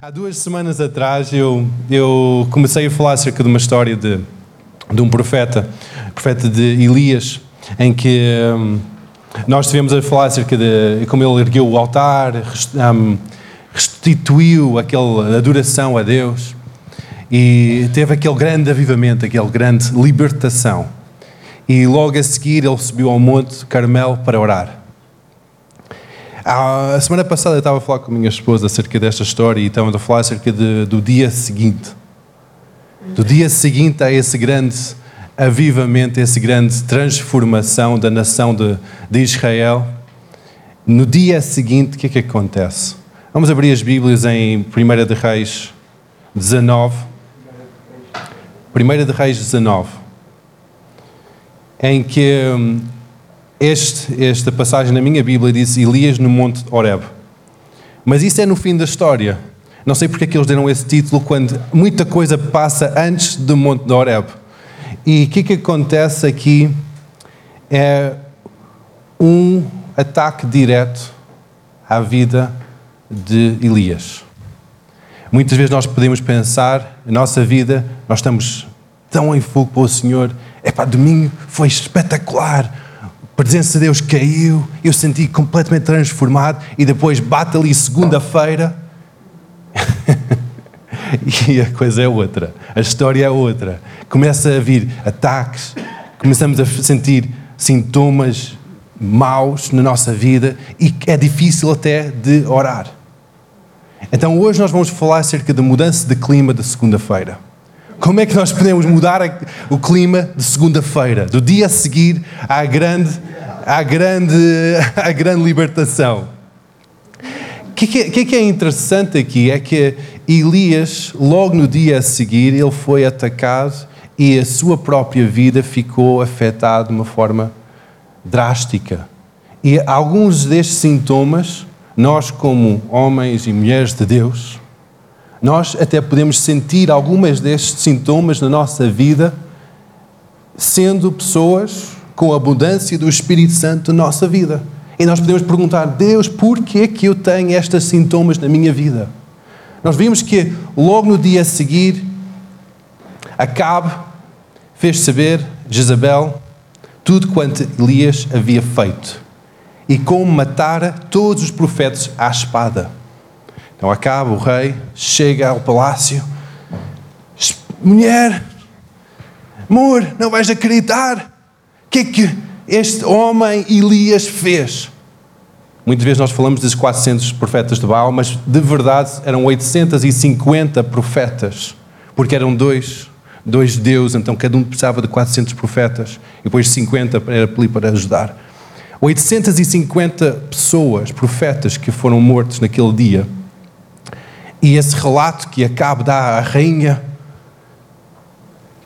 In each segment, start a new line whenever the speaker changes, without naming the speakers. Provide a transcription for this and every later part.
Há duas semanas atrás eu, eu comecei a falar acerca de uma história de, de um profeta, profeta de Elias, em que hum, nós estivemos a falar acerca de como ele ergueu o altar, hum, restituiu aquela adoração a Deus e teve aquele grande avivamento, aquele grande libertação. E logo a seguir ele subiu ao Monte Carmelo para orar. A semana passada eu estava a falar com a minha esposa acerca desta história e estávamos a falar acerca de, do dia seguinte. Do dia seguinte a esse grande avivamento, essa grande transformação da nação de, de Israel. No dia seguinte, o que é que acontece? Vamos abrir as Bíblias em 1 de Reis 19. 1 de Reis 19. Em que hum, este, esta passagem na minha Bíblia diz Elias no Monte Horeb. Mas isso é no fim da história. Não sei porque é que eles deram esse título quando muita coisa passa antes do Monte de Horeb. E o que, que acontece aqui é um ataque direto à vida de Elias. Muitas vezes nós podemos pensar, na nossa vida, nós estamos tão em fogo para o Senhor, é para domingo foi espetacular, a presença de Deus caiu, eu senti completamente transformado e depois bate ali segunda-feira e a coisa é outra, a história é outra. Começa a vir ataques, começamos a sentir sintomas maus na nossa vida e é difícil até de orar. Então hoje nós vamos falar acerca da mudança de clima de segunda-feira. Como é que nós podemos mudar o clima de segunda-feira, do dia a seguir à grande, à grande, à grande libertação? O que, que, que é interessante aqui é que Elias, logo no dia a seguir, ele foi atacado e a sua própria vida ficou afetada de uma forma drástica. E alguns destes sintomas, nós, como homens e mulheres de Deus, nós até podemos sentir algumas destes sintomas na nossa vida, sendo pessoas com a abundância do Espírito Santo na nossa vida. E nós podemos perguntar, Deus, por que que eu tenho estes sintomas na minha vida? Nós vimos que logo no dia a seguir, Acabe fez saber, Jezabel, tudo quanto Elias havia feito e como matara todos os profetas à espada. Então acaba o rei, chega ao palácio, mulher, amor, não vais acreditar o que é que este homem Elias fez. Muitas vezes nós falamos dos 400 profetas de Baal, mas de verdade eram 850 profetas, porque eram dois, dois deuses, então cada um precisava de 400 profetas, e depois 50 era ali para ajudar. 850 pessoas, profetas, que foram mortos naquele dia e esse relato que acaba dá à rainha,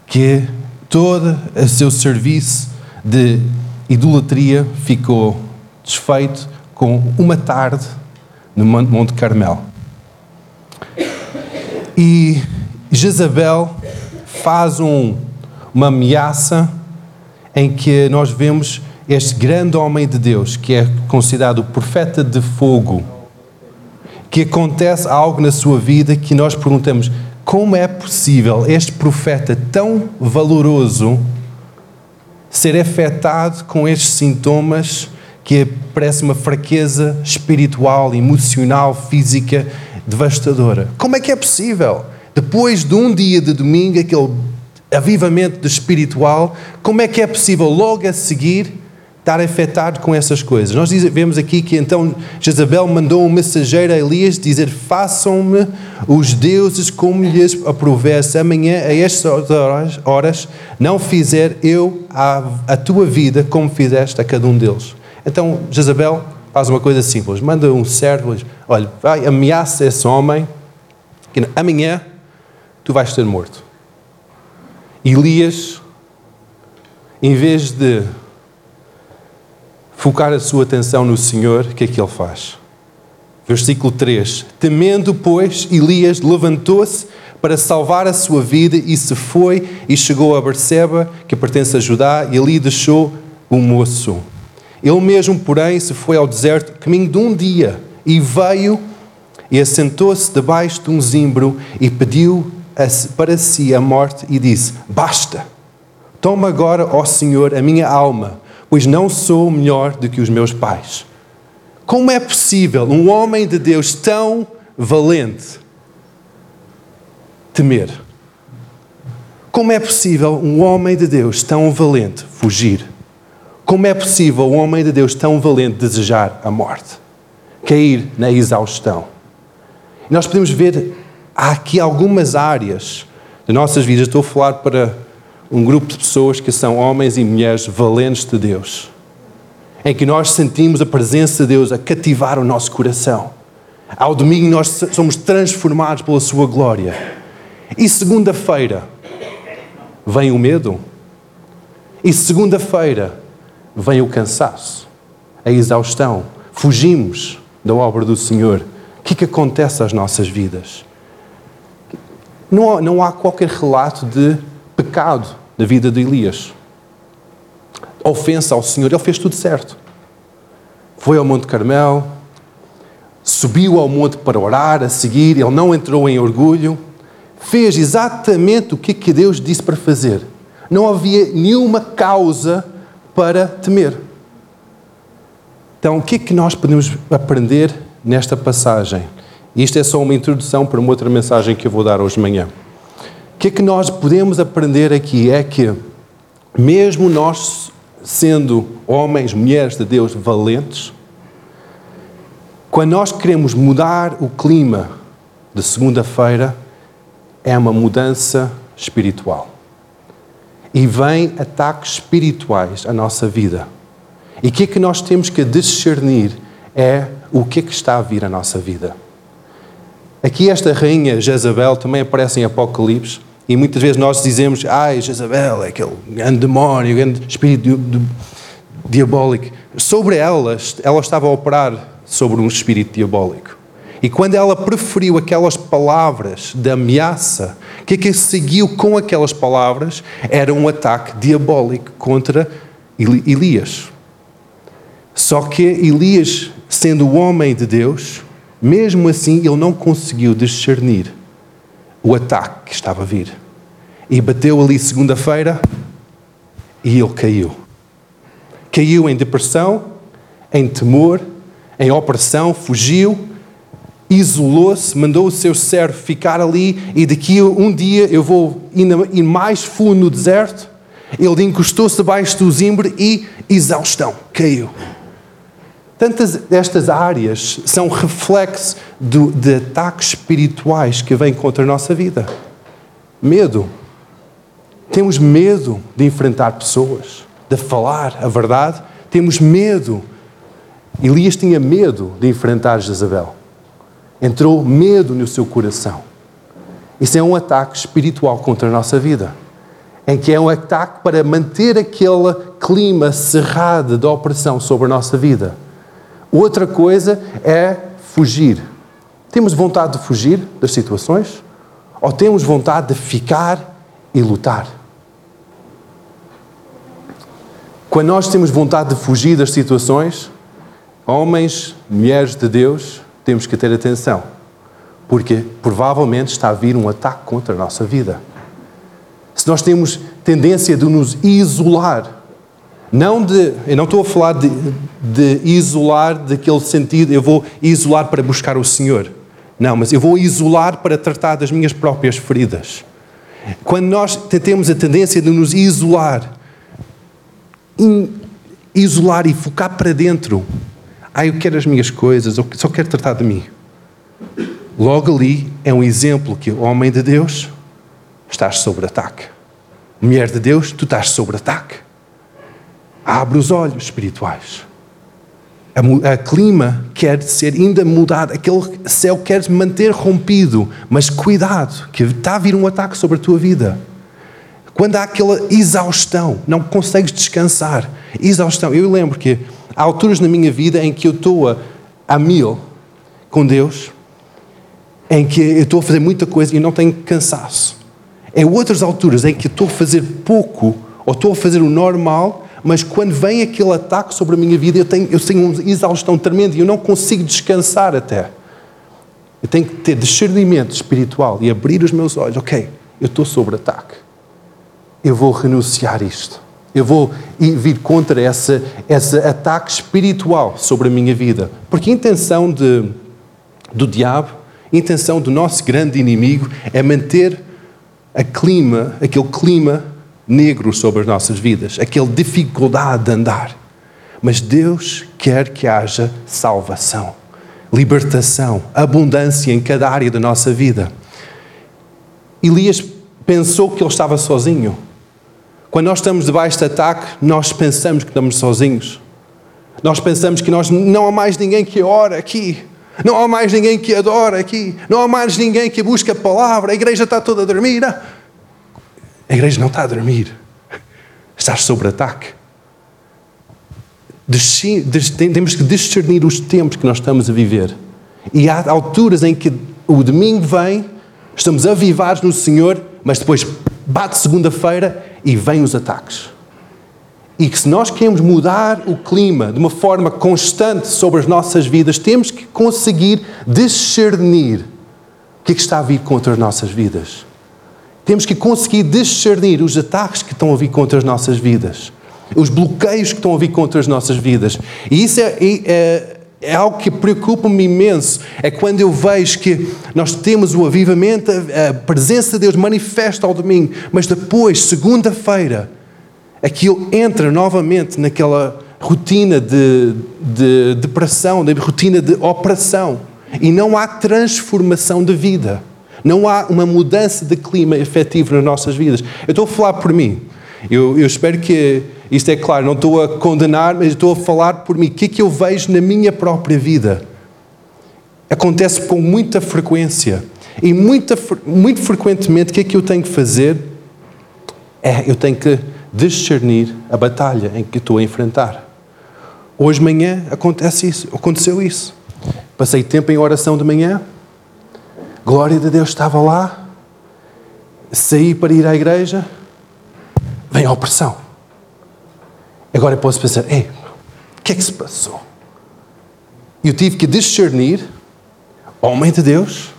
que todo o seu serviço de idolatria ficou desfeito com uma tarde no Monte Carmel. E Jezabel faz um, uma ameaça em que nós vemos este grande homem de Deus, que é considerado o profeta de fogo, que acontece algo na sua vida que nós perguntamos: como é possível este profeta tão valoroso ser afetado com estes sintomas que parece uma fraqueza espiritual, emocional, física devastadora? Como é que é possível? Depois de um dia de domingo, aquele avivamento espiritual, como é que é possível logo a seguir estar afetado com essas coisas. Nós vemos aqui que então Jezabel mandou um mensageiro a Elias dizer: Façam-me os deuses como lhes aprovesse. Amanhã, a estas horas, horas não fizer eu a, a tua vida como fizeste a cada um deles. Então Jezabel faz uma coisa simples: manda um servo, olha, vai, ameaça esse homem, que amanhã tu vais ser morto. Elias, em vez de focar a sua atenção no Senhor, o que é que ele faz? Versículo 3: Temendo, pois, Elias levantou-se para salvar a sua vida e se foi e chegou a Berseba, que pertence a Judá, e ali deixou o moço. Ele mesmo, porém, se foi ao deserto, caminho de um dia, e veio e assentou-se debaixo de um zimbro e pediu para si a morte e disse: Basta, toma agora, ó Senhor, a minha alma, pois não sou melhor do que os meus pais. Como é possível um homem de Deus tão valente temer? Como é possível um homem de Deus tão valente fugir? Como é possível um homem de Deus tão valente desejar a morte? Cair na exaustão? Nós podemos ver há aqui algumas áreas de nossas vidas. Estou a falar para um grupo de pessoas que são homens e mulheres valentes de Deus, em que nós sentimos a presença de Deus a cativar o nosso coração. Ao domingo nós somos transformados pela Sua glória. E segunda-feira vem o medo. E segunda-feira vem o cansaço, a exaustão. Fugimos da obra do Senhor. O que, que acontece às nossas vidas? Não não há qualquer relato de pecado na vida de Elias. Ofensa ao Senhor, ele fez tudo certo. Foi ao Monte Carmel, subiu ao monte para orar, a seguir, ele não entrou em orgulho, fez exatamente o que, que Deus disse para fazer. Não havia nenhuma causa para temer. Então, o que é que nós podemos aprender nesta passagem? Isto é só uma introdução para uma outra mensagem que eu vou dar hoje de manhã. Que é que nós podemos aprender aqui é que, mesmo nós sendo homens, mulheres de Deus valentes, quando nós queremos mudar o clima de segunda-feira, é uma mudança espiritual. E vem ataques espirituais à nossa vida. E o que é que nós temos que discernir é o que é que está a vir à nossa vida. Aqui esta rainha Jezabel também aparece em Apocalipse e muitas vezes nós dizemos, ai, Jezabel é aquele grande demónio, grande espírito diabólico. Sobre elas, ela estava a operar sobre um espírito diabólico. E quando ela preferiu aquelas palavras de ameaça, o que é que seguiu com aquelas palavras? Era um ataque diabólico contra Elias. Só que Elias, sendo o homem de Deus, mesmo assim, ele não conseguiu discernir o ataque que estava a vir. E bateu ali segunda-feira e ele caiu. Caiu em depressão, em temor, em opressão, fugiu, isolou-se, mandou o seu servo ficar ali e daqui um dia eu vou ir mais fundo no deserto. Ele encostou-se debaixo do zimbre e exaustão, caiu. Tantas destas áreas são reflexos do, de ataques espirituais que vêm contra a nossa vida. Medo. Temos medo de enfrentar pessoas, de falar a verdade. Temos medo. Elias tinha medo de enfrentar Jezabel. Entrou medo no seu coração. Isso é um ataque espiritual contra a nossa vida. Em que é um ataque para manter aquele clima cerrado de opressão sobre a nossa vida Outra coisa é fugir. Temos vontade de fugir das situações? Ou temos vontade de ficar e lutar? Quando nós temos vontade de fugir das situações, homens, mulheres de Deus, temos que ter atenção, porque provavelmente está a vir um ataque contra a nossa vida. Se nós temos tendência de nos isolar não de, eu não estou a falar de, de isolar daquele sentido, eu vou isolar para buscar o Senhor. Não, mas eu vou isolar para tratar das minhas próprias feridas. Quando nós temos a tendência de nos isolar, isolar e focar para dentro, ah, eu quero as minhas coisas, eu só quero tratar de mim. Logo ali é um exemplo que o homem de Deus estás sob ataque. Mulher de Deus, tu estás sob ataque. Abre os olhos espirituais. A, clima quer ser ainda mudado, aquele céu quer manter rompido, mas cuidado, que está a vir um ataque sobre a tua vida. Quando há aquela exaustão, não consegues descansar. Exaustão. Eu lembro que há alturas na minha vida em que eu estou a, a mil com Deus, em que eu estou a fazer muita coisa e não tenho cansaço. Em outras alturas em que estou a fazer pouco ou estou a fazer o normal mas quando vem aquele ataque sobre a minha vida, eu tenho, eu tenho uma exaustão tremenda e eu não consigo descansar até. Eu tenho que ter discernimento espiritual e abrir os meus olhos. Ok, eu estou sob ataque. Eu vou renunciar isto. Eu vou vir contra esse, esse ataque espiritual sobre a minha vida. Porque a intenção de, do diabo, a intenção do nosso grande inimigo é manter a clima, aquele clima negro sobre as nossas vidas, aquela dificuldade de andar. Mas Deus quer que haja salvação, libertação, abundância em cada área da nossa vida. Elias pensou que ele estava sozinho. Quando nós estamos debaixo de ataque, nós pensamos que estamos sozinhos. Nós pensamos que nós não há mais ninguém que ora aqui. Não há mais ninguém que adora aqui. Não há mais ninguém que busca a palavra. A igreja está toda a dormir. A igreja não está a dormir. Estás sob ataque. Temos que discernir os tempos que nós estamos a viver. E há alturas em que o domingo vem, estamos avivados no Senhor, mas depois bate segunda-feira e vêm os ataques. E que se nós queremos mudar o clima de uma forma constante sobre as nossas vidas, temos que conseguir discernir o que, é que está a vir contra as nossas vidas. Temos que conseguir discernir os ataques que estão a vir contra as nossas vidas, os bloqueios que estão a vir contra as nossas vidas. E isso é, é, é algo que preocupa-me imenso. É quando eu vejo que nós temos o avivamento, a presença de Deus manifesta ao domingo, mas depois, segunda-feira, aquilo entra novamente naquela rotina de, de depressão, de rotina de operação. E não há transformação de vida. Não há uma mudança de clima efetivo nas nossas vidas. Eu estou a falar por mim. Eu, eu espero que isto é claro, não estou a condenar, mas estou a falar por mim. O que é que eu vejo na minha própria vida? Acontece com muita frequência. E muita, muito frequentemente, o que é que eu tenho que fazer? É, eu tenho que discernir a batalha em que estou a enfrentar. Hoje de manhã acontece isso, aconteceu isso. Passei tempo em oração de manhã, glória de Deus estava lá, saí para ir à igreja, vem a opressão. Agora eu posso pensar, ei, o que é que se passou? Eu tive que discernir, homem de Deus,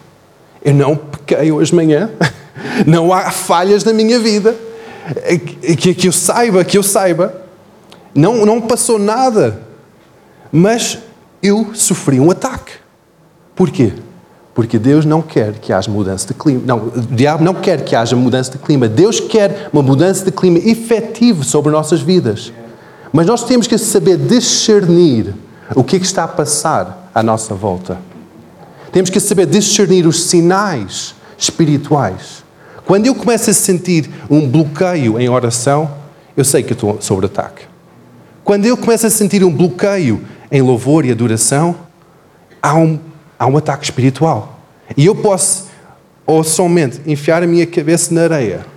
eu não pequei hoje de manhã, não há falhas na minha vida, que, que eu saiba, que eu saiba, não, não passou nada, mas eu sofri um ataque. Porquê? Porque Deus não quer que haja mudança de clima. Não, o diabo não quer que haja mudança de clima. Deus quer uma mudança de clima efetiva sobre nossas vidas. Mas nós temos que saber discernir o que, é que está a passar à nossa volta. Temos que saber discernir os sinais espirituais. Quando eu começo a sentir um bloqueio em oração, eu sei que estou sob ataque. Quando eu começo a sentir um bloqueio em louvor e adoração, há um, há um ataque espiritual. E eu posso, ou somente, enfiar a minha cabeça na areia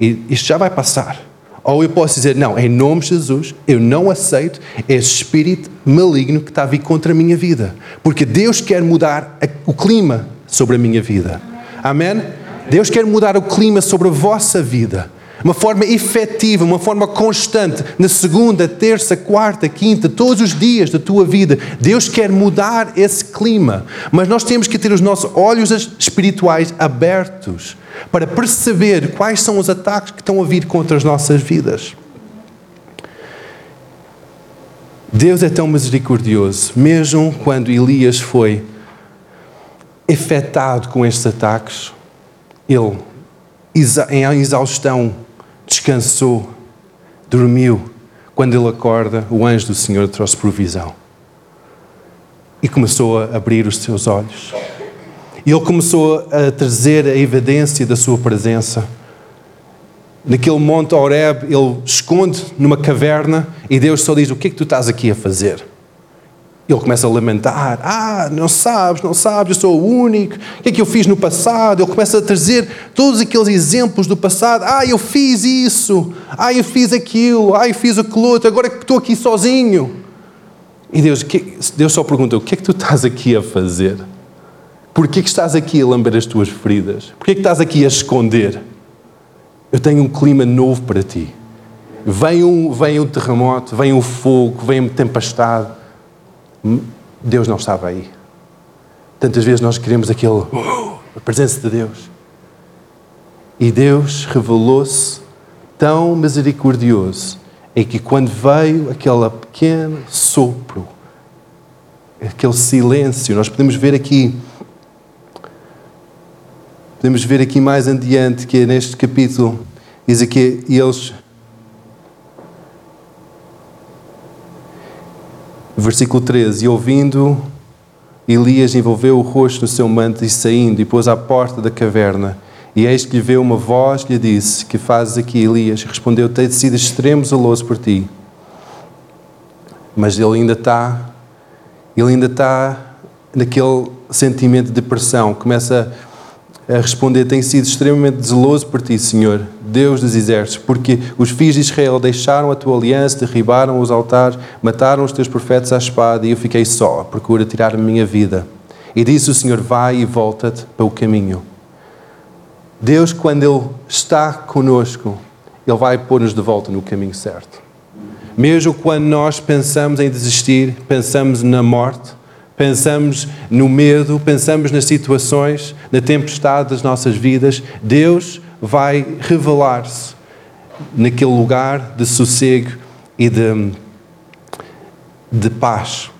e isto já vai passar. Ou eu posso dizer, não, em nome de Jesus, eu não aceito esse espírito maligno que está a vir contra a minha vida. Porque Deus quer mudar o clima sobre a minha vida. Amém? Deus quer mudar o clima sobre a vossa vida. Uma forma efetiva, uma forma constante, na segunda, terça, quarta, quinta, todos os dias da tua vida. Deus quer mudar esse clima. Mas nós temos que ter os nossos olhos espirituais abertos para perceber quais são os ataques que estão a vir contra as nossas vidas. Deus é tão misericordioso, mesmo quando Elias foi afetado com estes ataques, ele, em exaustão, descansou, dormiu. Quando ele acorda, o anjo do Senhor trouxe provisão. E começou a abrir os seus olhos. E ele começou a trazer a evidência da sua presença. Naquele monte Horeb, ele esconde numa caverna e Deus só diz: O que é que tu estás aqui a fazer? Ele começa a lamentar: Ah, não sabes, não sabes, eu sou o único. O que é que eu fiz no passado? Ele começa a trazer todos aqueles exemplos do passado: Ah, eu fiz isso. Ah, eu fiz aquilo. Ah, eu fiz aquilo outro. Agora que estou aqui sozinho. E Deus, Deus só pergunta: O que é que tu estás aqui a fazer? Porquê que estás aqui a lamber as tuas feridas? Porquê que estás aqui a esconder? Eu tenho um clima novo para ti. Vem um, vem um terremoto, vem um fogo, vem uma tempestade. Deus não estava aí. Tantas vezes nós queremos aquele, a presença de Deus. E Deus revelou-se tão misericordioso em que quando veio aquele pequeno sopro, aquele silêncio, nós podemos ver aqui, podemos ver aqui mais adiante que é neste capítulo, diz aqui, e eles Versículo 13: E ouvindo, Elias envolveu o rosto no seu manto e saindo, e pôs à porta da caverna. E eis que lhe veio uma voz e lhe disse: Que fazes aqui, Elias? Respondeu: Tenho sido extremo zeloso por ti. Mas ele ainda está, ele ainda está naquele sentimento de depressão. Começa a responder: Tenho sido extremamente zeloso por ti, Senhor, Deus dos exércitos, porque os filhos de Israel deixaram a tua aliança, derribaram os altares, mataram os teus profetas à espada, e eu fiquei só, à procura tirar a minha vida. E disse o Senhor: Vai e volta-te para o caminho. Deus, quando Ele está conosco, Ele vai pôr-nos de volta no caminho certo. Mesmo quando nós pensamos em desistir, pensamos na morte, pensamos no medo, pensamos nas situações, na tempestade das nossas vidas, Deus vai revelar-se naquele lugar de sossego e de, de paz.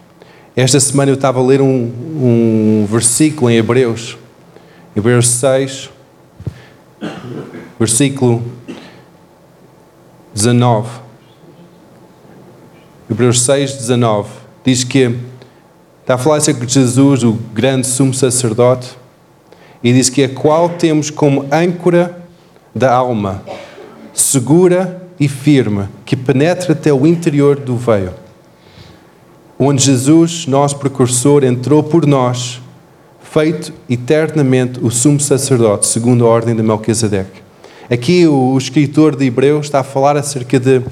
Esta semana eu estava a ler um, um versículo em Hebreus, Hebreus 6, versículo 19. Hebreus 6, 19. Diz que Está a falar acerca de Jesus, o grande sumo sacerdote, e diz que a qual temos como âncora da alma, segura e firme, que penetra até o interior do veio, onde Jesus, nosso precursor, entrou por nós, feito eternamente o sumo sacerdote, segundo a ordem de Melquisedeque. Aqui o, escritor de Hebreus está a falar acerca de,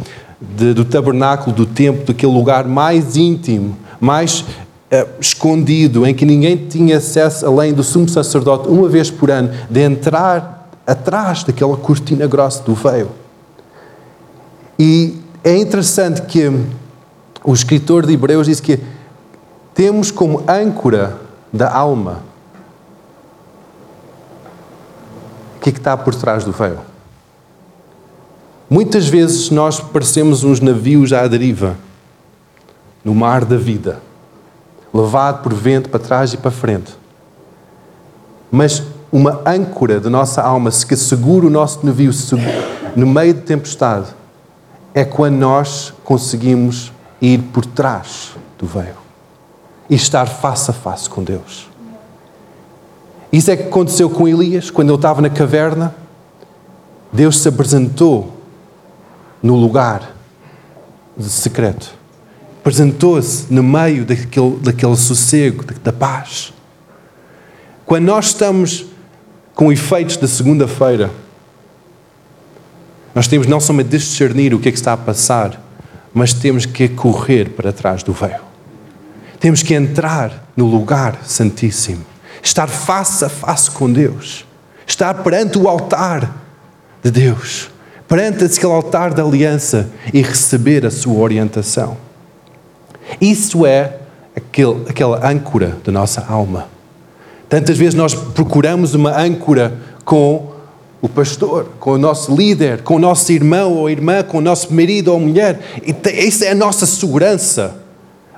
de, do tabernáculo, do templo, daquele lugar mais íntimo, mais escondido, em que ninguém tinha acesso, além do sumo sacerdote, uma vez por ano, de entrar atrás daquela cortina grossa do veio. E é interessante que o escritor de Hebreus diz que temos como âncora da alma o que, é que está por trás do véu. Muitas vezes nós parecemos uns navios à deriva no mar da vida levado por vento para trás e para frente. Mas uma âncora da nossa alma que segura o nosso navio no meio de tempestade é quando nós conseguimos ir por trás do véu e estar face a face com Deus. Isso é que aconteceu com Elias quando ele estava na caverna. Deus se apresentou no lugar secreto apresentou-se no meio daquele, daquele sossego, da paz. Quando nós estamos com efeitos da segunda-feira, nós temos não somente discernir o que é que está a passar, mas temos que correr para trás do véu. Temos que entrar no lugar santíssimo, estar face a face com Deus, estar perante o altar de Deus, perante aquele altar da aliança e receber a sua orientação. Isso é aquele, aquela âncora da nossa alma. Tantas vezes nós procuramos uma âncora com o pastor, com o nosso líder, com o nosso irmão ou irmã, com o nosso marido ou mulher. Isso é a nossa segurança.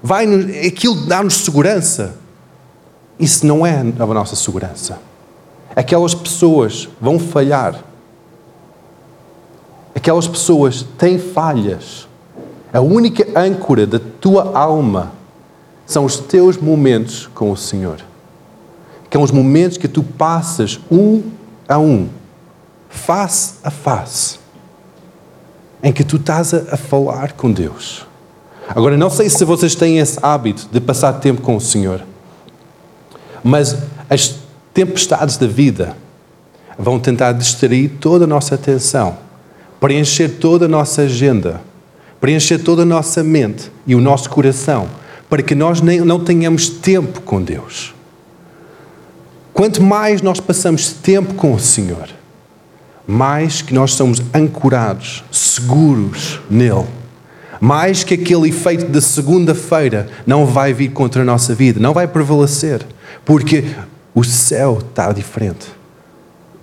Vai aquilo dá-nos segurança. Isso não é a nossa segurança. Aquelas pessoas vão falhar. Aquelas pessoas têm falhas. A única âncora da tua alma são os teus momentos com o Senhor. Que são os momentos que tu passas um a um, face a face, em que tu estás a, falar com Deus. Agora, não sei se vocês têm esse hábito de passar tempo com o Senhor, mas as tempestades da vida vão tentar distrair toda a nossa atenção, preencher toda a nossa agenda preencher toda a nossa mente e o nosso coração, para que nós nem, não tenhamos tempo com Deus. Quanto mais nós passamos tempo com o Senhor, mais que nós somos ancorados, seguros nele, mais que aquele efeito da segunda-feira não vai vir contra a nossa vida, não vai prevalecer. Porque o céu está diferente.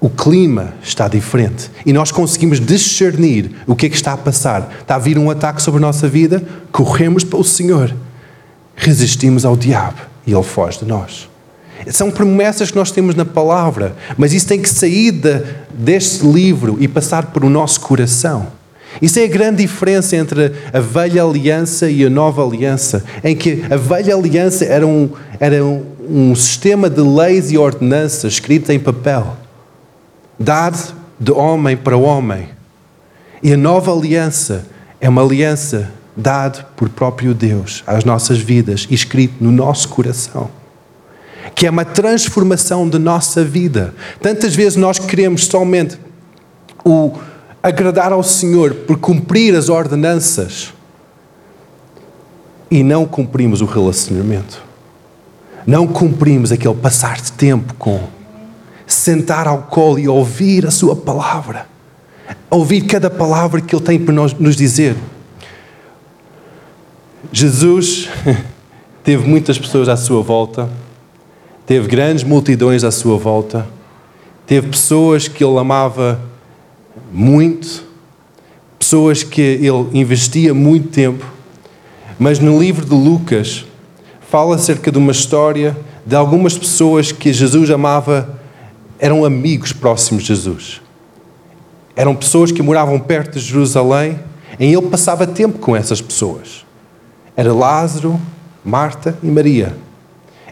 O clima está diferente. E nós conseguimos discernir o que é que está a passar. Está a vir um ataque sobre a nossa vida, corremos para o Senhor. Resistimos ao diabo e ele foge de nós. São promessas que nós temos na palavra, mas isso tem que sair de, deste livro e passar por o nosso coração. Isso é a grande diferença entre a velha aliança e a nova aliança, em que a velha aliança era um, era um, um sistema de leis e ordenanças escritas em papel, dado de homem para homem. E a nova aliança é uma aliança dada por próprio Deus às nossas vidas escrito no nosso coração que é uma transformação da nossa vida. Tantas vezes nós queremos somente o agradar ao Senhor por cumprir as ordenanças e não cumprimos o relacionamento. Não cumprimos aquele passar de tempo com sentar ao colo e ouvir a sua palavra. Ouvir cada palavra que ele tem para nos dizer. Jesus teve muitas pessoas à sua volta teve grandes multidões à sua volta, teve pessoas que ele amava muito, pessoas que ele investia muito tempo, mas no livro de Lucas fala acerca de uma história de algumas pessoas que Jesus amava, eram amigos próximos de Jesus. Eram pessoas que moravam perto de Jerusalém, e ele passava tempo com essas pessoas. Era Lázaro, Marta e Maria.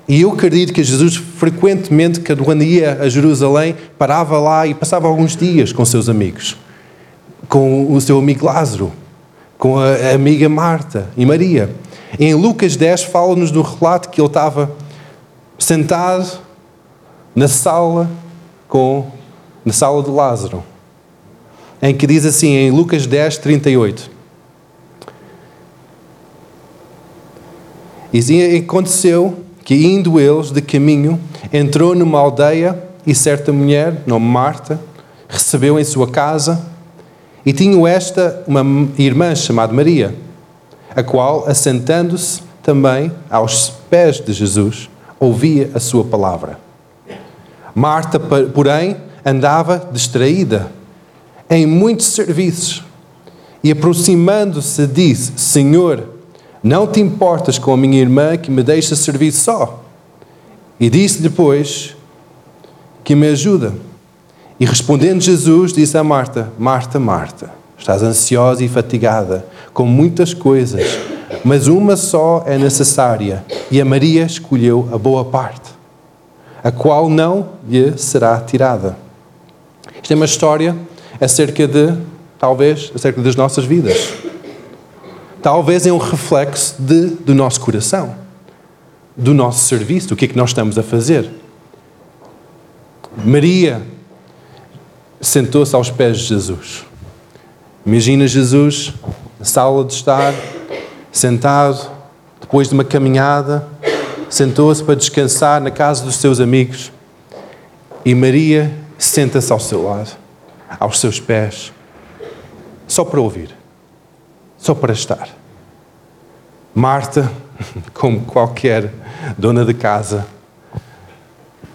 E eu acredito que Jesus frequentemente, quando ia a Jerusalém, parava lá e passava alguns dias com seus amigos. Com o seu amigo Lázaro, com a amiga Marta e Maria. Em Lucas 10 fala-nos do relato que ele estava sentado na sala com na sala de Lázaro. Em que diz assim em Lucas 10, 38. E aconteceu que indo eles de caminho, entrou numa aldeia e certa mulher, nome Marta, recebeu em sua casa e tinha esta uma irmã chamada Maria, a qual, assentando-se também aos pés de Jesus, ouvia a sua palavra. Marta, porém, andava distraída em muitos serviços e, aproximando-se, disse: Senhor, não te importas com a minha irmã que me deixa servir só? E disse depois que me ajuda. E respondendo Jesus, disse a Marta: Marta, Marta, estás ansiosa e fatigada com muitas coisas, mas uma só é necessária, e a Maria escolheu a boa parte, a qual não lhe será tirada. Isto é uma história acerca de, talvez, acerca das nossas vidas talvez é um reflexo de, do nosso coração, do nosso serviço, do que é que nós estamos a fazer. Maria sentou-se aos pés de Jesus. Imagina Jesus na sala de estar, sentado, depois de uma caminhada, sentou-se para descansar na casa dos seus amigos. E Maria senta-se ao seu lado, aos seus pés, só para ouvir só para estar. Marta, como qualquer dona de casa,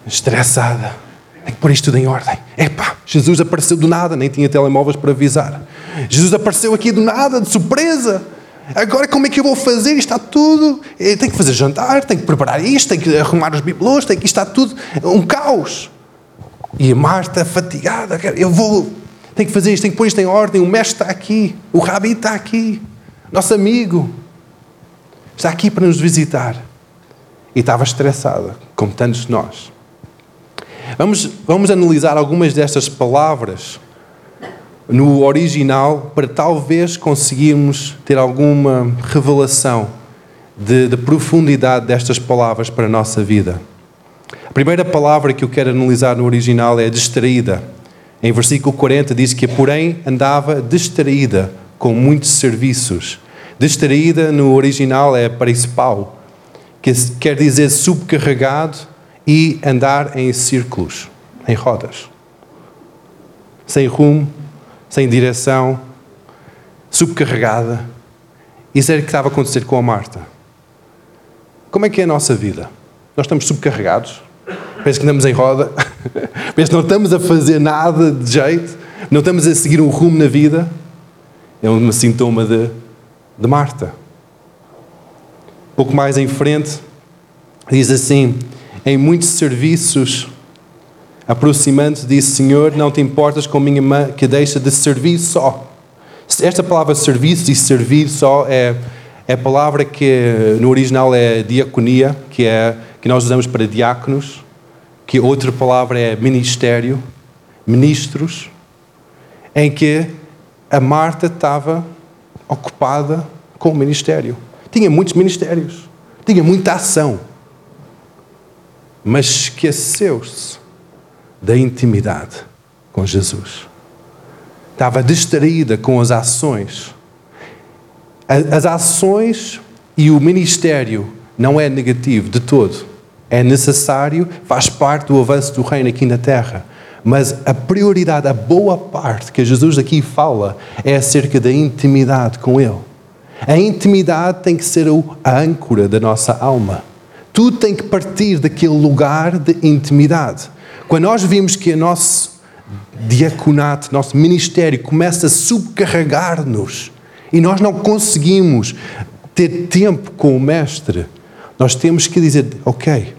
estressada, tem que pôr isto tudo em ordem. Epá, Jesus apareceu do nada, nem tinha telemóveis para avisar. Jesus apareceu aqui do nada, de surpresa. Agora como é que eu vou fazer? Isto está tudo. Eu tenho que fazer jantar, tenho que preparar isto, tenho que arrumar os bibelôs, tenho que isto está tudo um caos. E a Marta, fatigada, eu vou tem que fazer isto, tem que pôr isto em ordem. O mestre está aqui, o rabi está aqui, nosso amigo está aqui para nos visitar. E estava estressada, como tantos de nós. Vamos, vamos analisar algumas destas palavras no original para talvez conseguirmos ter alguma revelação de, de, profundidade destas palavras para a nossa vida. A primeira palavra que eu quero analisar no original é distraída. Em versículo 40 diz que, porém, andava distraída com muitos serviços. Distraída no original é principal, que quer dizer subcarregado e andar em círculos, em rodas. Sem rumo, sem direção, subcarregada. Isso era o que estava a acontecer com a Marta. Como é que é a nossa vida? nós estamos subcarregados, parece que andamos em roda, parece que não estamos a fazer nada de jeito, não estamos a seguir um rumo na vida. É um sintoma de, de Marta. Pouco mais em frente, diz assim: em muitos serviços, aproximando-se, disse: Senhor, não te importas com minha mãe que deixa de servir só. Esta palavra serviço e servir só é, é a palavra que no original é diaconia, que, é, que nós usamos para diáconos, que outra palavra é ministério, ministros, em que a Marta estava ocupada com o ministério. Tinha muitos ministérios, tinha muita ação, mas esqueceu-se da intimidade com Jesus estava distraída com as ações. As ações e o ministério não é negativo de todo. É necessário, faz parte do avanço do reino aqui na terra. Mas a prioridade, a boa parte que Jesus aqui fala é acerca da intimidade com Ele. A intimidade tem que ser a âncora da nossa alma. Tudo tem que partir daquele lugar de intimidade. Quando nós vimos que o nosso diaconato, nosso ministério começa a subcarregar-nos e nós não conseguimos ter tempo com o Mestre, nós temos que dizer: Ok,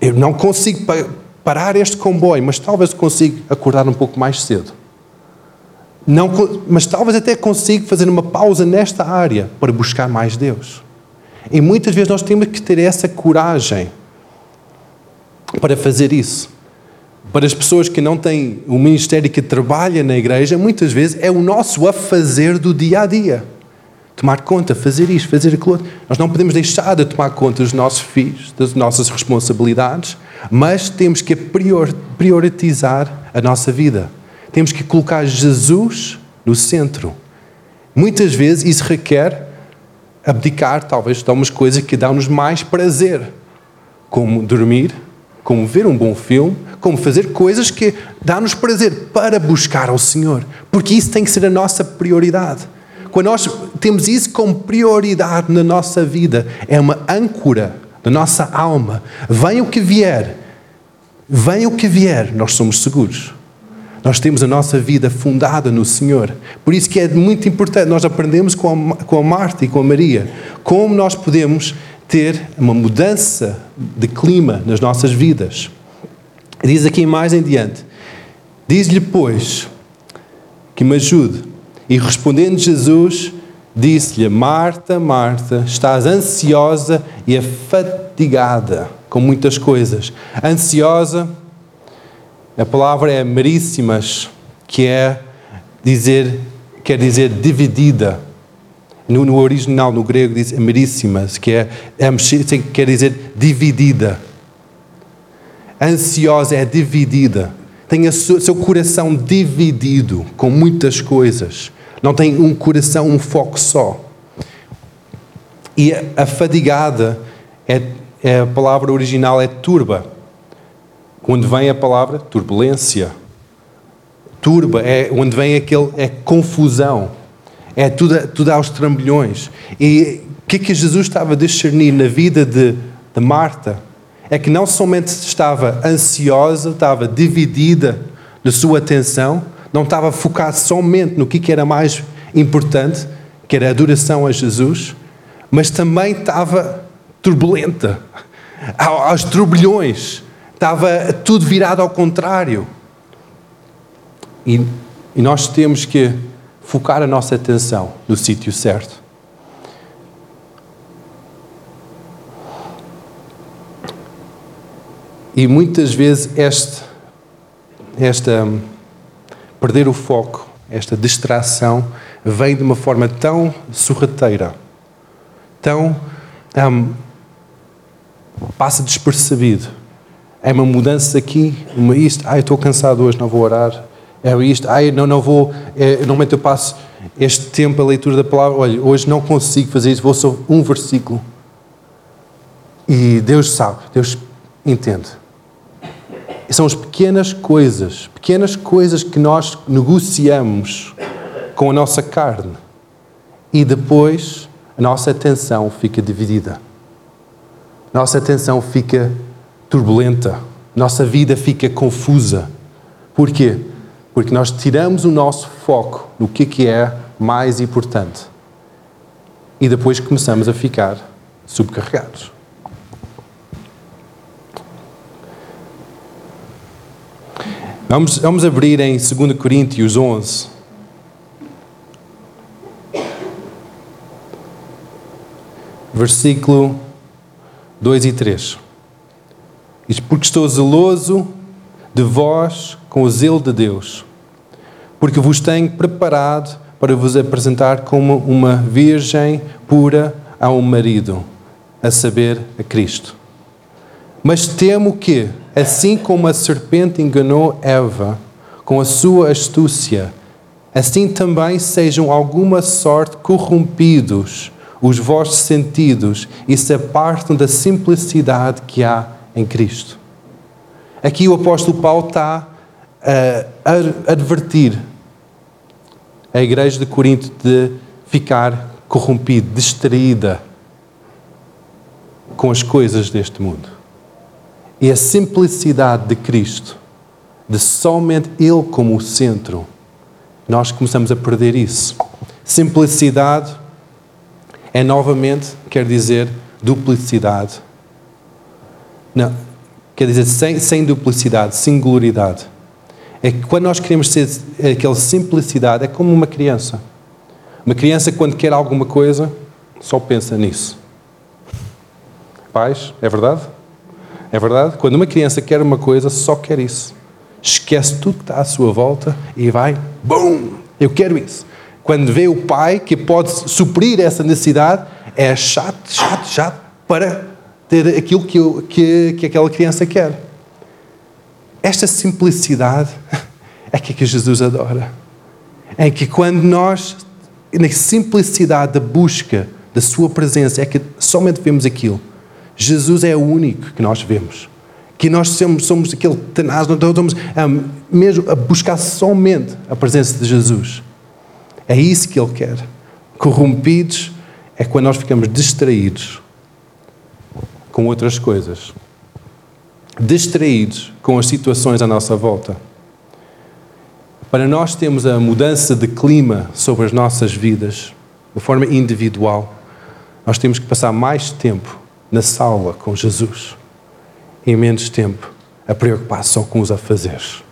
eu não consigo parar este comboio, mas talvez consiga acordar um pouco mais cedo. Não, mas talvez até consiga fazer uma pausa nesta área para buscar mais Deus. E muitas vezes nós temos que ter essa coragem para fazer isso para as pessoas que não têm o ministério que trabalha na igreja, muitas vezes é o nosso a fazer do dia a dia. Tomar conta, fazer isto, fazer aquilo outro. Nós não podemos deixar de tomar conta dos nossos filhos, das nossas responsabilidades, mas temos que priorizar a nossa vida. Temos que colocar Jesus no centro. Muitas vezes isso requer abdicar, talvez, de algumas coisas que dão-nos mais prazer, como dormir, como ver um bom filme, como fazer coisas que dá-nos prazer para buscar ao Senhor, porque isso tem que ser a nossa prioridade. Quando nós temos isso como prioridade na nossa vida, é uma âncora da nossa alma. Venha o que vier, venha o que vier, nós somos seguros. Nós temos a nossa vida fundada no Senhor. Por isso que é muito importante, nós aprendemos com a, com a Marta e com a Maria, como nós podemos ter uma mudança de clima nas nossas vidas. Diz aqui mais em diante: Diz-lhe, pois, que me ajude. E respondendo Jesus, disse-lhe: Marta, Marta, estás ansiosa e afadigada com muitas coisas. Ansiosa, a palavra é meríssimas, que é dizer, quer dizer dividida no, no original, no grego, diz ameríssimas, que é, é quer dizer dividida. Ansiosa é dividida. Tem o seu coração dividido com muitas coisas. Não tem um coração, um foco só. E a fadigada, é, é a palavra original é turba. Quando vem a palavra turbulência. Turba é onde vem aquele é confusão é tudo, tudo aos trambolhões. E o que é que Jesus estava a discernir na vida de, de Marta? É que não somente estava ansiosa, estava dividida na sua atenção, não estava focada somente no que era mais importante, que era a adoração a Jesus, mas também estava turbulenta, aos turbilhões, estava tudo virado ao contrário. E, e nós temos que focar a nossa atenção no sítio certo. E muitas vezes este, esta perder o foco, esta distração, vem de uma forma tão sorrateira, tão um, passa despercebido. É uma mudança aqui, uma isto, ah, estou cansado hoje, não vou orar é isto, ai, não, não vou, é, normalmente eu passo este tempo a leitura da palavra, olha, hoje não consigo fazer isso, vou só um versículo. E Deus sabe, Deus entende. São as pequenas coisas, pequenas coisas que nós negociamos com a nossa carne e depois a nossa atenção fica dividida. nossa atenção fica turbulenta, nossa vida fica confusa. Por quê? Porque nós tiramos o nosso foco no que, é mais importante e depois começamos a ficar subcarregados. Vamos, vamos abrir em 2 Coríntios 11. Versículo 2 e 3. Diz: Porque estou zeloso de vós com o zelo de Deus, porque vos tenho preparado para vos apresentar como uma virgem pura a um marido, a saber, a Cristo. Mas temo que, assim como a serpente enganou Eva com a sua astúcia, assim também sejam alguma sorte corrompidos os vossos sentidos e se apartam da simplicidade que há em Cristo. Aqui o apóstolo Paulo está a advertir a igreja de Corinto de ficar corrompida, distraída com as coisas deste mundo. E a simplicidade de Cristo, de somente Ele como o centro, nós começamos a perder isso. Simplicidade é novamente, quer dizer, duplicidade. Não, quer dizer, sem, sem duplicidade, singularidade. É que quando nós queremos ser aquela simplicidade, é como uma criança. Uma criança, quando quer alguma coisa, só pensa nisso. Pais, é verdade? É verdade? Quando uma criança quer uma coisa, só quer isso. Esquece tudo que está à sua volta e vai, bum, eu quero isso. Quando vê o pai que pode suprir essa necessidade, é chato, chato, chato para ter aquilo que, eu, que, que aquela criança quer. Esta simplicidade é que, é que Jesus adora. É que quando nós, na simplicidade da busca da Sua presença, é que somente vemos aquilo. Jesus é o único que nós vemos. Que nós somos, somos aquele tenaz, não estamos um, mesmo a buscar somente a presença de Jesus. É isso que Ele quer. Corrompidos é quando nós ficamos distraídos com outras coisas distraídos com as situações à nossa volta. Para nós termos a mudança de clima sobre as nossas vidas, de forma individual, nós temos que passar mais tempo na sala com Jesus e menos tempo a preocupar só com os afazeres.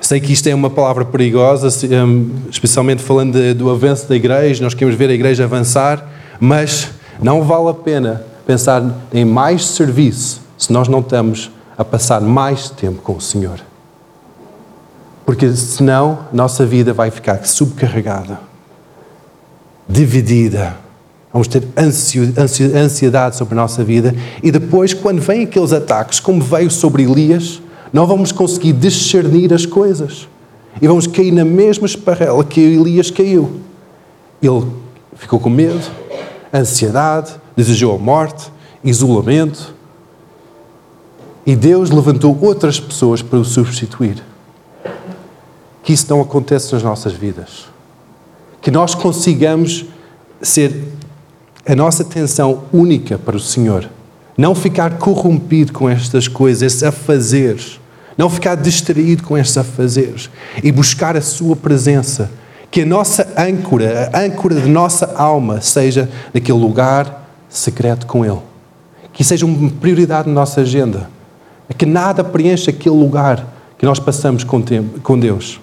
Sei que isto é uma palavra perigosa, hum, especialmente falando do avanço da igreja, nós queremos ver a igreja avançar, mas não vale a pena pensar em mais serviço se nós não estamos a passar mais tempo com o Senhor. Porque senão nossa vida vai ficar subcarregada, dividida. Vamos ter ansiedade sobre a nossa vida e depois, quando vêm aqueles ataques, como veio sobre Elias, não vamos conseguir discernir as coisas e vamos cair na mesma esparrela que Elias caiu. Ele ficou com medo, ansiedade, desejou a morte, isolamento, e Deus levantou outras pessoas para o substituir. Que isso não aconteça nas nossas vidas. Que nós consigamos ser a nossa atenção única para o Senhor. Não ficar corrompido com estas coisas, estes afazeres. Não ficar distraído com estes afazeres. E buscar a Sua presença. Que a nossa âncora, a âncora de nossa alma, seja naquele lugar secreto com Ele. Que seja uma prioridade na nossa agenda que nada preenche aquele lugar que nós passamos com, com Deus.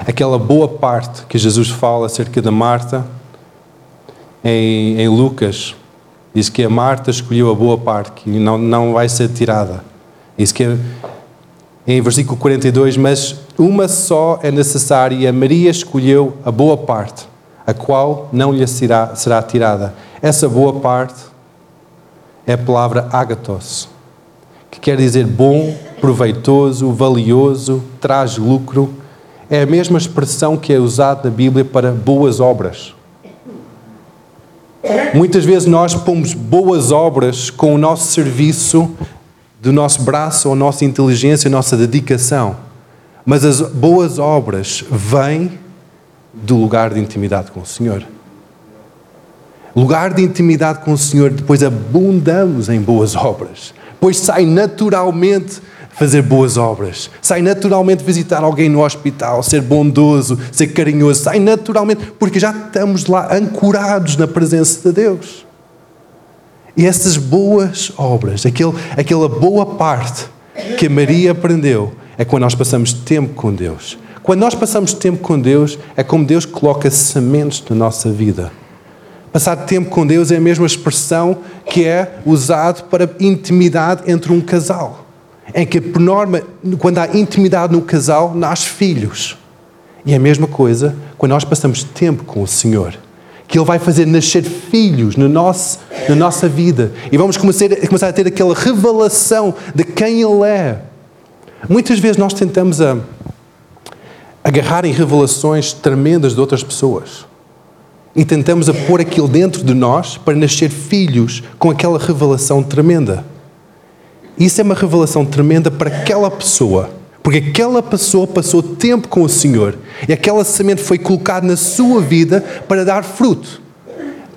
Aquela boa parte que Jesus fala acerca da Marta, em, em Lucas, diz que a Marta escolheu a boa parte, que não, não vai ser tirada. Diz que em versículo 42, mas uma só é necessária e a Maria escolheu a boa parte, a qual não lhe será, será tirada. Essa boa parte é a palavra agatos, que quer dizer bom, proveitoso, valioso, traz lucro. É a mesma expressão que é usada na Bíblia para boas obras. Muitas vezes nós pomos boas obras com o nosso serviço, do nosso braço, a nossa inteligência, a nossa dedicação. Mas as boas obras vêm do lugar de intimidade com o Senhor. lugar de intimidade com o Senhor, depois abundamos em boas obras. Pois sai naturalmente fazer boas obras. Sai naturalmente visitar alguém no hospital, ser bondoso, ser carinhoso. Sai naturalmente, porque já estamos lá ancorados na presença de Deus. E essas boas obras, aquele, aquela boa parte que Maria aprendeu, é quando nós passamos tempo com Deus. Quando nós passamos tempo com Deus, é como Deus coloca sementes na nossa vida. Passar tempo com Deus é a mesma expressão que é usado para intimidade entre um casal. Em que, por norma, quando há intimidade no casal, nasce filhos. E é a mesma coisa quando nós passamos tempo com o Senhor que Ele vai fazer nascer filhos no nosso, na nossa vida. E vamos começar, começar a ter aquela revelação de quem Ele é. Muitas vezes nós tentamos a, agarrar em revelações tremendas de outras pessoas. E tentamos a pôr aquilo dentro de nós para nascer filhos com aquela revelação tremenda. Isso é uma revelação tremenda para aquela pessoa porque aquela pessoa passou tempo com o Senhor e aquela semente foi colocada na sua vida para dar fruto.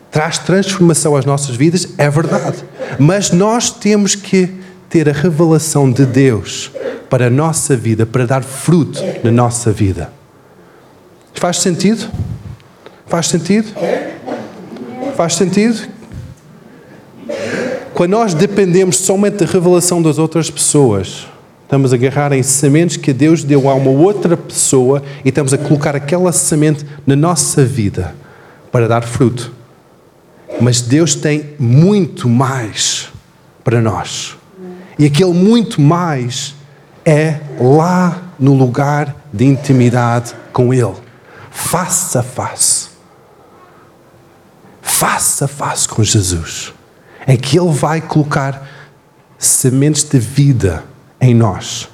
Traz transformação às nossas vidas, é verdade. Mas nós temos que ter a revelação de Deus para a nossa vida, para dar fruto na nossa vida. Faz sentido? Faz sentido? Faz sentido? Quando nós dependemos somente da revelação das outras pessoas, Estamos a agarrar em sementes que Deus deu a uma outra pessoa e estamos a colocar aquela semente na nossa vida para dar fruto. Mas Deus tem muito mais para nós. E aquele muito mais é lá no lugar de intimidade com Ele, face a face. Face a face com Jesus. É que Ele vai colocar sementes de vida em nós,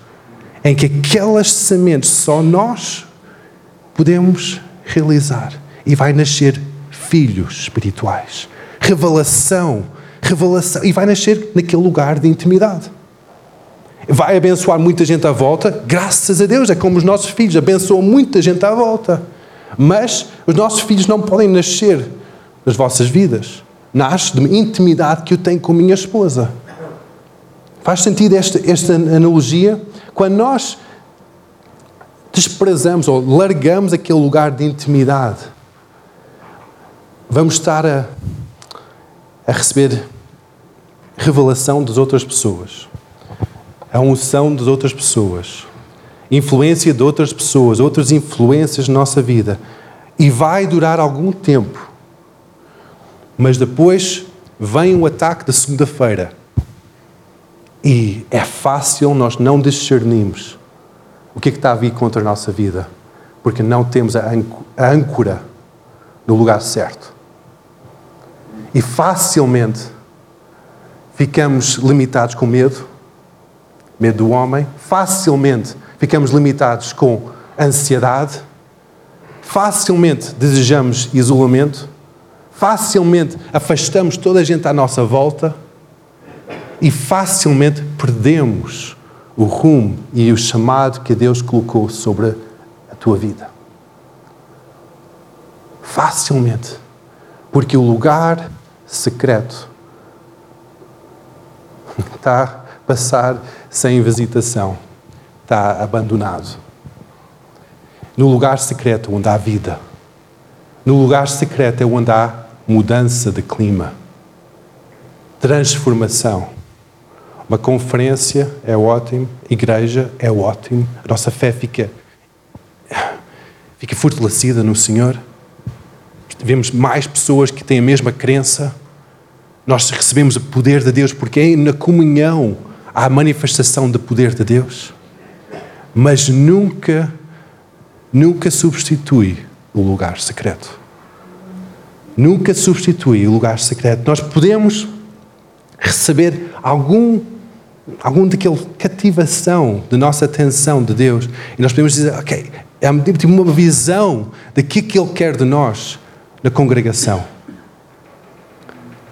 em que aquelas sementes só nós podemos realizar e vai nascer filhos espirituais. Revelação, revelação, e vai nascer naquele lugar de intimidade. Vai abençoar muita gente à volta, graças a Deus, é como os nossos filhos, abençoam muita gente à volta. Mas os nossos filhos não podem nascer das vossas vidas. Nasce de uma intimidade que eu tenho com a minha esposa. Faz sentido esta, esta analogia? Quando nós desprezamos ou largamos aquele lugar de intimidade, vamos estar a, a receber revelação das outras pessoas, a unção das outras pessoas, influência de outras pessoas, outras influências na nossa vida. E vai durar algum tempo. Mas depois vem o ataque da segunda-feira e é fácil nós não discernirmos o que, é que está a vir contra a nossa vida, porque não temos a âncora no lugar certo. E facilmente ficamos limitados com medo, medo do homem, facilmente ficamos limitados com ansiedade, facilmente desejamos isolamento, facilmente afastamos toda a gente à nossa volta e facilmente perdemos o rumo e o chamado que Deus colocou sobre a tua vida. Facilmente. Porque o lugar secreto está a passar sem visitação, está abandonado. No lugar secreto onde há vida. No lugar secreto é onde há mudança de clima, transformação uma conferência é ótimo, igreja é ótimo, a nossa fé fica, fica fortalecida no Senhor. Vemos mais pessoas que têm a mesma crença. Nós recebemos o poder de Deus porque é na comunhão há a manifestação do poder de Deus. Mas nunca, nunca substitui o lugar secreto. Nunca substitui o lugar secreto. Nós podemos receber algum algum daquele cativação de nossa atenção de Deus e nós podemos dizer, ok, é tipo uma visão daquilo que Ele quer de nós na congregação.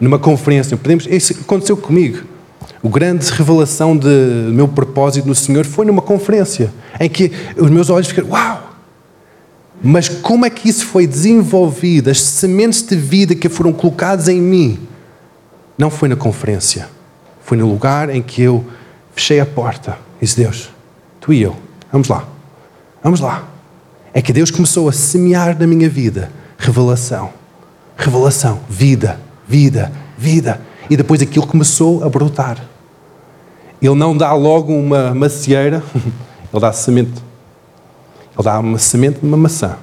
Numa conferência, podemos, isso aconteceu comigo. O grande revelação do meu propósito no Senhor foi numa conferência em que os meus olhos ficaram, uau! Mas como é que isso foi desenvolvido? As sementes de vida que foram colocadas em mim não foi na conferência, foi no lugar em que eu fechei a porta. E disse: Deus, tu e eu, vamos lá, vamos lá. É que Deus começou a semear na minha vida revelação, revelação, vida, vida, vida. E depois aquilo começou a brotar. Ele não dá logo uma macieira, ele dá semente. Ele dá uma semente de uma maçã.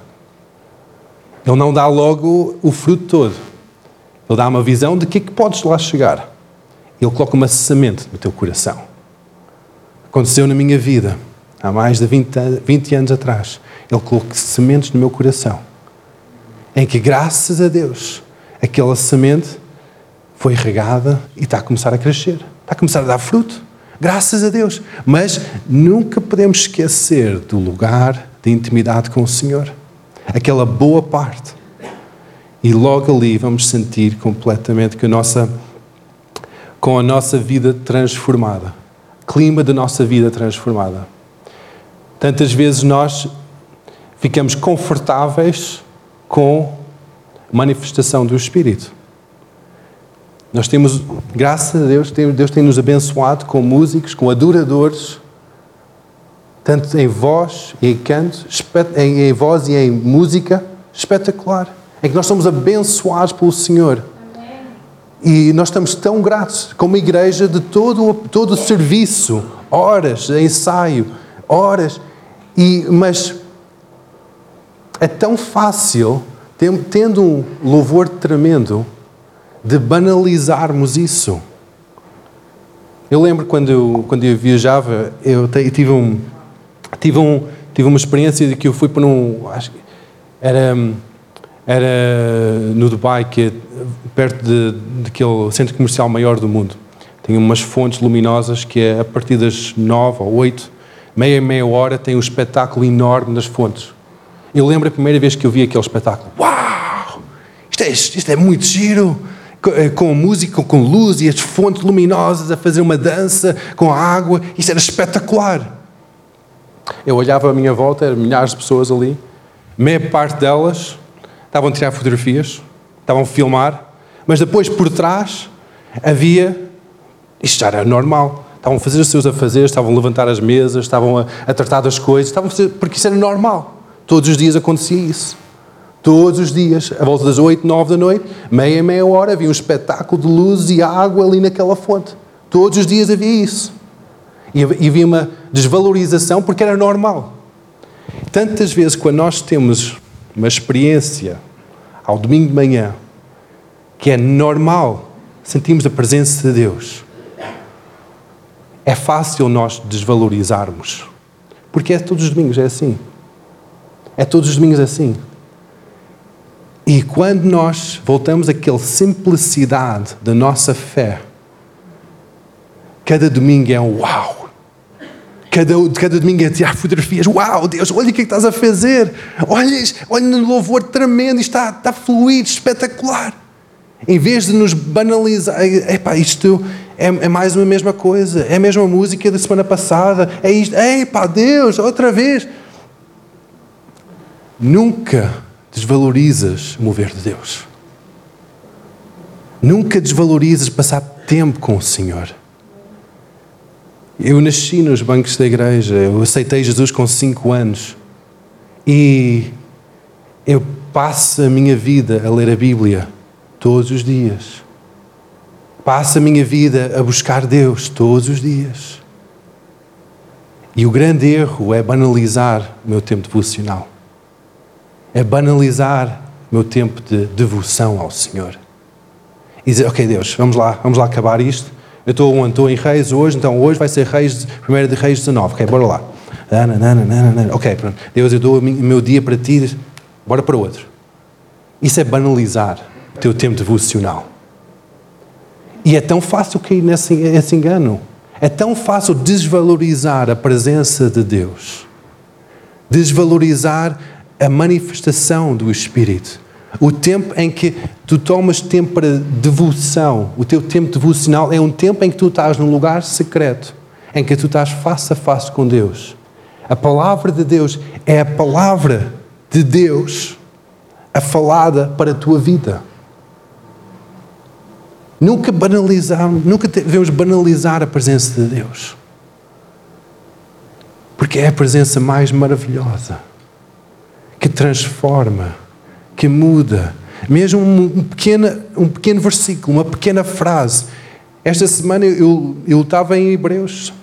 Ele não dá logo o fruto todo. Ele dá uma visão de que é que podes lá chegar. Ele coloca uma semente no teu coração. Aconteceu na minha vida, há mais de 20, 20 anos atrás. Ele colocou sementes no meu coração. Em que, graças a Deus, aquela semente foi regada e está a começar a crescer. Está a começar a dar fruto. Graças a Deus. Mas nunca podemos esquecer do lugar de intimidade com o Senhor. Aquela boa parte. E logo ali vamos sentir completamente que a nossa, com a nossa vida transformada, clima da nossa vida transformada. Tantas vezes nós ficamos confortáveis com manifestação do Espírito. Nós temos, graças a Deus, Deus tem nos abençoado com músicos, com adoradores, tanto em voz e em canto, em voz e em música, espetacular. É que nós somos abençoados pelo Senhor. E nós estamos tão gratos como igreja de todo, todo o serviço, horas de ensaio, horas. E, mas é tão fácil, tendo um louvor tremendo, de banalizarmos isso. Eu lembro quando eu, quando eu viajava, eu tive, um, tive, um, tive uma experiência de que eu fui para um. Acho, era, era no Dubai, que é perto de, daquele centro comercial maior do mundo. Tem umas fontes luminosas que é a partir das nove ou oito, meia e meia hora, tem um espetáculo enorme nas fontes. Eu lembro a primeira vez que eu vi aquele espetáculo. Uau! Isto é, isto é muito giro! Eh, com música, com luz e as fontes luminosas a fazer uma dança com a água. Isso era espetacular. Eu olhava à minha volta, eram milhares de pessoas ali. Meia parte delas estavam a tirar fotografias, estavam a filmar, mas depois por trás havia. Isto já era normal. Estavam a fazer os seus afazeres, estavam a levantar as mesas, estavam a, a tratar das coisas, estavam a fazer, porque isso era normal. Todos os dias acontecia isso. Todos os dias, à volta das 8, 9 da noite, meia, meia hora, havia um espetáculo de luz e água ali naquela fonte. Todos os dias havia isso. E havia uma desvalorização porque era normal. Tantas vezes, quando nós temos uma experiência ao domingo de manhã, que é normal, sentimos a presença de Deus, é fácil nós desvalorizarmos. Porque é todos os domingos, é assim. É todos os domingos assim. E quando nós voltamos àquela simplicidade da nossa fé, cada domingo é um uau. Cada, cada domingo é tirar fotografias. Uau, Deus, olha o que, é estás a fazer. Olha, olha no louvor tremendo, está, está fluido, espetacular. Em vez de nos banalizar, epá, isto é, é, mais uma mesma coisa, é a mesma música da semana passada, é isto, epá, Deus, outra vez. Nunca desvalorizas o mover de Deus. Nunca desvalorizas passar tempo com o Senhor. Eu nasci nos bancos da igreja, eu aceitei Jesus com cinco anos e eu passo a minha vida a ler a Bíblia todos os dias. Passo a minha vida a buscar Deus todos os dias. E o grande erro é banalizar o meu tempo devocional é banalizar meu tempo de devoção ao Senhor. E dizer, ok Deus, vamos lá, vamos lá acabar isto. Eu estou, estou em Reis hoje, então hoje vai ser Reis, primeiro de Reis 19. Ok, bora lá. Ok, pronto. Deus, eu dou o meu dia para ti, bora para outro. Isso é banalizar o teu tempo devocional. E é tão fácil cair nesse, nesse engano. É tão fácil desvalorizar a presença de Deus. Desvalorizar a manifestação do Espírito. O tempo em que tu tomas tempo para devoção, o teu tempo devocional é um tempo em que tu estás num lugar secreto, em que tu estás face a face com Deus. A palavra de Deus é a palavra de Deus a falada para a tua vida. Nunca banalizamos, nunca devemos banalizar a presença de Deus. Porque é a presença mais maravilhosa que transforma, que muda. Mesmo um pequeno, um pequeno versículo, uma pequena frase. Esta semana eu, eu estava em Hebreus.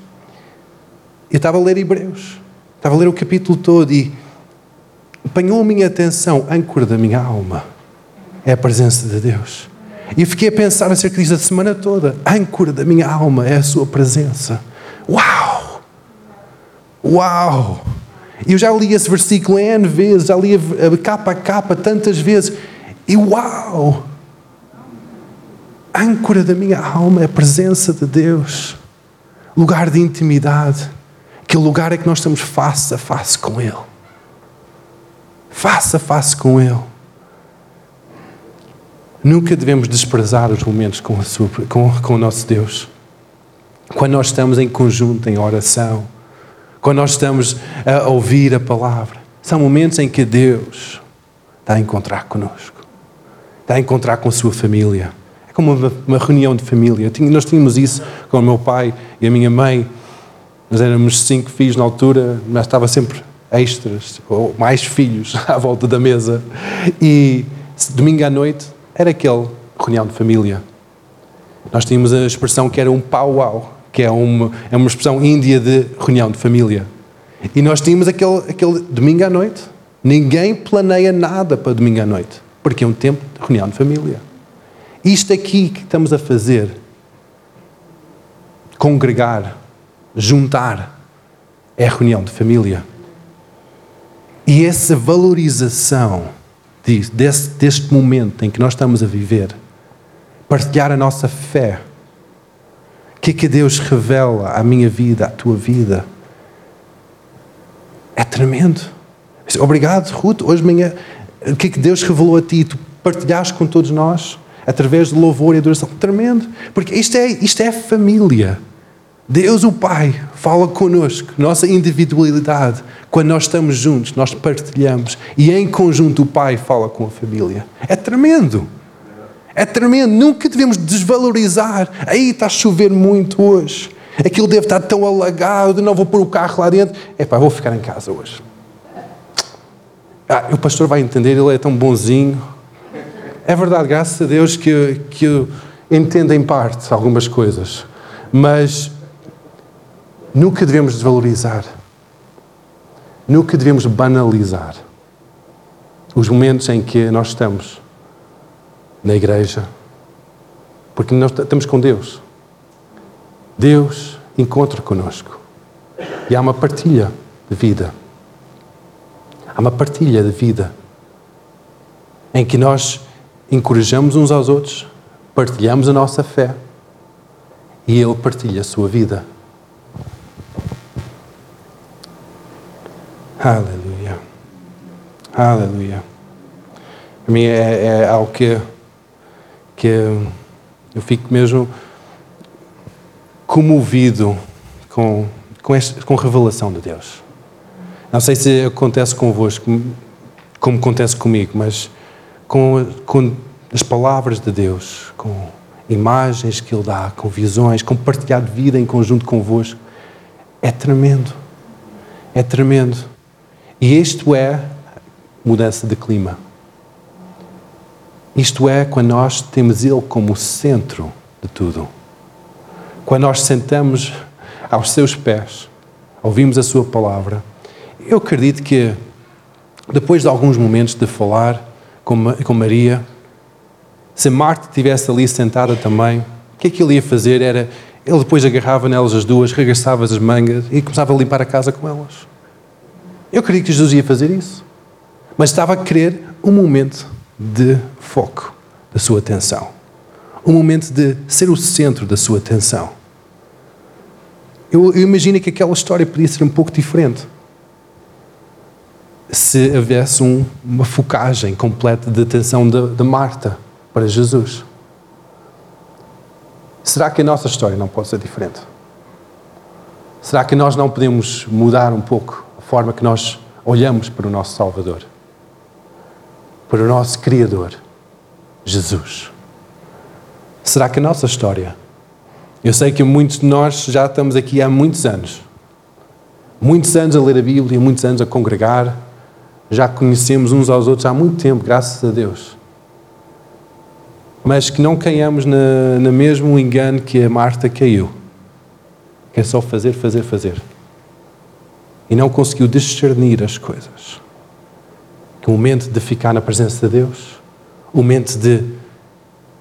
Eu estava a ler Hebreus. Estava a ler o capítulo todo e apanhou a minha atenção, âncora da minha alma. É a presença de Deus. E fiquei a pensar acerca disso a semana toda. Âncora da minha alma é a sua presença. Uau! Uau! Eu já li esse versículo N vezes, já li a capa a capa tantas vezes. E uau! A âncora da minha alma é a presença de Deus. Lugar de intimidade. Aquele lugar é que nós estamos face a face com Ele. Face a face com Ele. Nunca devemos desprezar os momentos com, sua, com, com o nosso Deus. Quando nós estamos em conjunto, em oração, quando nós estamos a ouvir a palavra, são momentos em que Deus está a encontrar conosco, está a encontrar com a sua família. É como uma, uma reunião de família. Nós tínhamos isso com o meu pai e a minha mãe. Nós éramos cinco filhos na altura, mas estava sempre extras, ou mais filhos à volta da mesa. E domingo à noite era aquele reunião de família. Nós tínhamos a expressão que era um pau-au, que é uma, é uma expressão índia de reunião de família. E nós tínhamos aquele, aquele domingo à noite. Ninguém planeia nada para domingo à noite, porque é um tempo de reunião de família. Isto aqui que estamos a fazer, congregar, juntar, é reunião de família. E essa valorização desse, deste momento em que nós estamos a viver, partilhar a nossa fé, que é que Deus revela à minha vida, à tua vida, é tremendo. Obrigado, Ruth. Hoje de manhã, o que é que Deus revelou a ti? Tu partilhaste com todos nós através de louvor e adoração. Tremendo. Porque isto é, isto é família. Deus, o Pai, fala connosco, nossa individualidade. Quando nós estamos juntos, nós partilhamos e em conjunto o Pai fala com a família. É tremendo. É tremendo. Nunca devemos desvalorizar. Aí está a chover muito hoje. Aquilo deve estar tão alagado, não vou pôr o carro lá dentro. É pá, vou ficar em casa hoje. Ah, o pastor vai entender, ele é tão bonzinho. É verdade, graças a Deus que, que eu entendo em parte algumas coisas. Mas Nunca devemos desvalorizar. Nunca devemos banalizar os momentos em que nós estamos na igreja, porque nós estamos com Deus. Deus encontra conosco. E há uma partilha de vida. Há uma partilha de vida em que nós encorajamos uns aos outros, partilhamos a nossa fé e Ele partilha a sua vida. Aleluia. Aleluia. Para mim é, é algo que, que eu fico mesmo comovido com, com, este, com a revelação de Deus. Não sei se acontece convosco, como acontece comigo, mas com, com as palavras de Deus, com imagens que Ele dá, com visões, com partilhar de vida em conjunto convosco, é tremendo. É tremendo. E isto é mudança de clima. Isto é quando nós temos Ele como centro de tudo. Quando nós sentamos aos seus pés, ouvimos a Sua palavra. Eu acredito que depois de alguns momentos de falar com Maria, se Marta estivesse ali sentada também, o que é que ele ia fazer? Era, ele depois agarrava nelas as duas, regressava as mangas e começava a limpar a casa com elas. Eu creio que Jesus ia fazer isso. Mas estava a querer um momento de foco da sua atenção. Um momento de ser o centro da sua atenção. Eu, eu imagino que aquela história podia ser um pouco diferente. Se houvesse um, uma focagem completa de atenção de, de Marta para Jesus. Será que a nossa história não pode ser diferente? Será que nós não podemos mudar um pouco forma que nós olhamos para o nosso Salvador. Para o nosso Criador, Jesus. Será que a nossa história? Eu sei que muitos de nós já estamos aqui há muitos anos. Muitos anos a ler a Bíblia, muitos anos a congregar. Já conhecemos uns aos outros há muito tempo, graças a Deus. Mas que não caiamos na, na mesmo engano que a Marta caiu. Que é só fazer, fazer, fazer. E não conseguiu discernir as coisas. Que o momento de ficar na presença de Deus, o momento de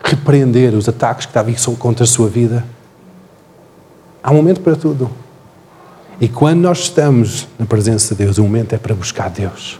repreender os ataques que estavam contra a sua vida. Há um momento para tudo. E quando nós estamos na presença de Deus, o momento é para buscar Deus.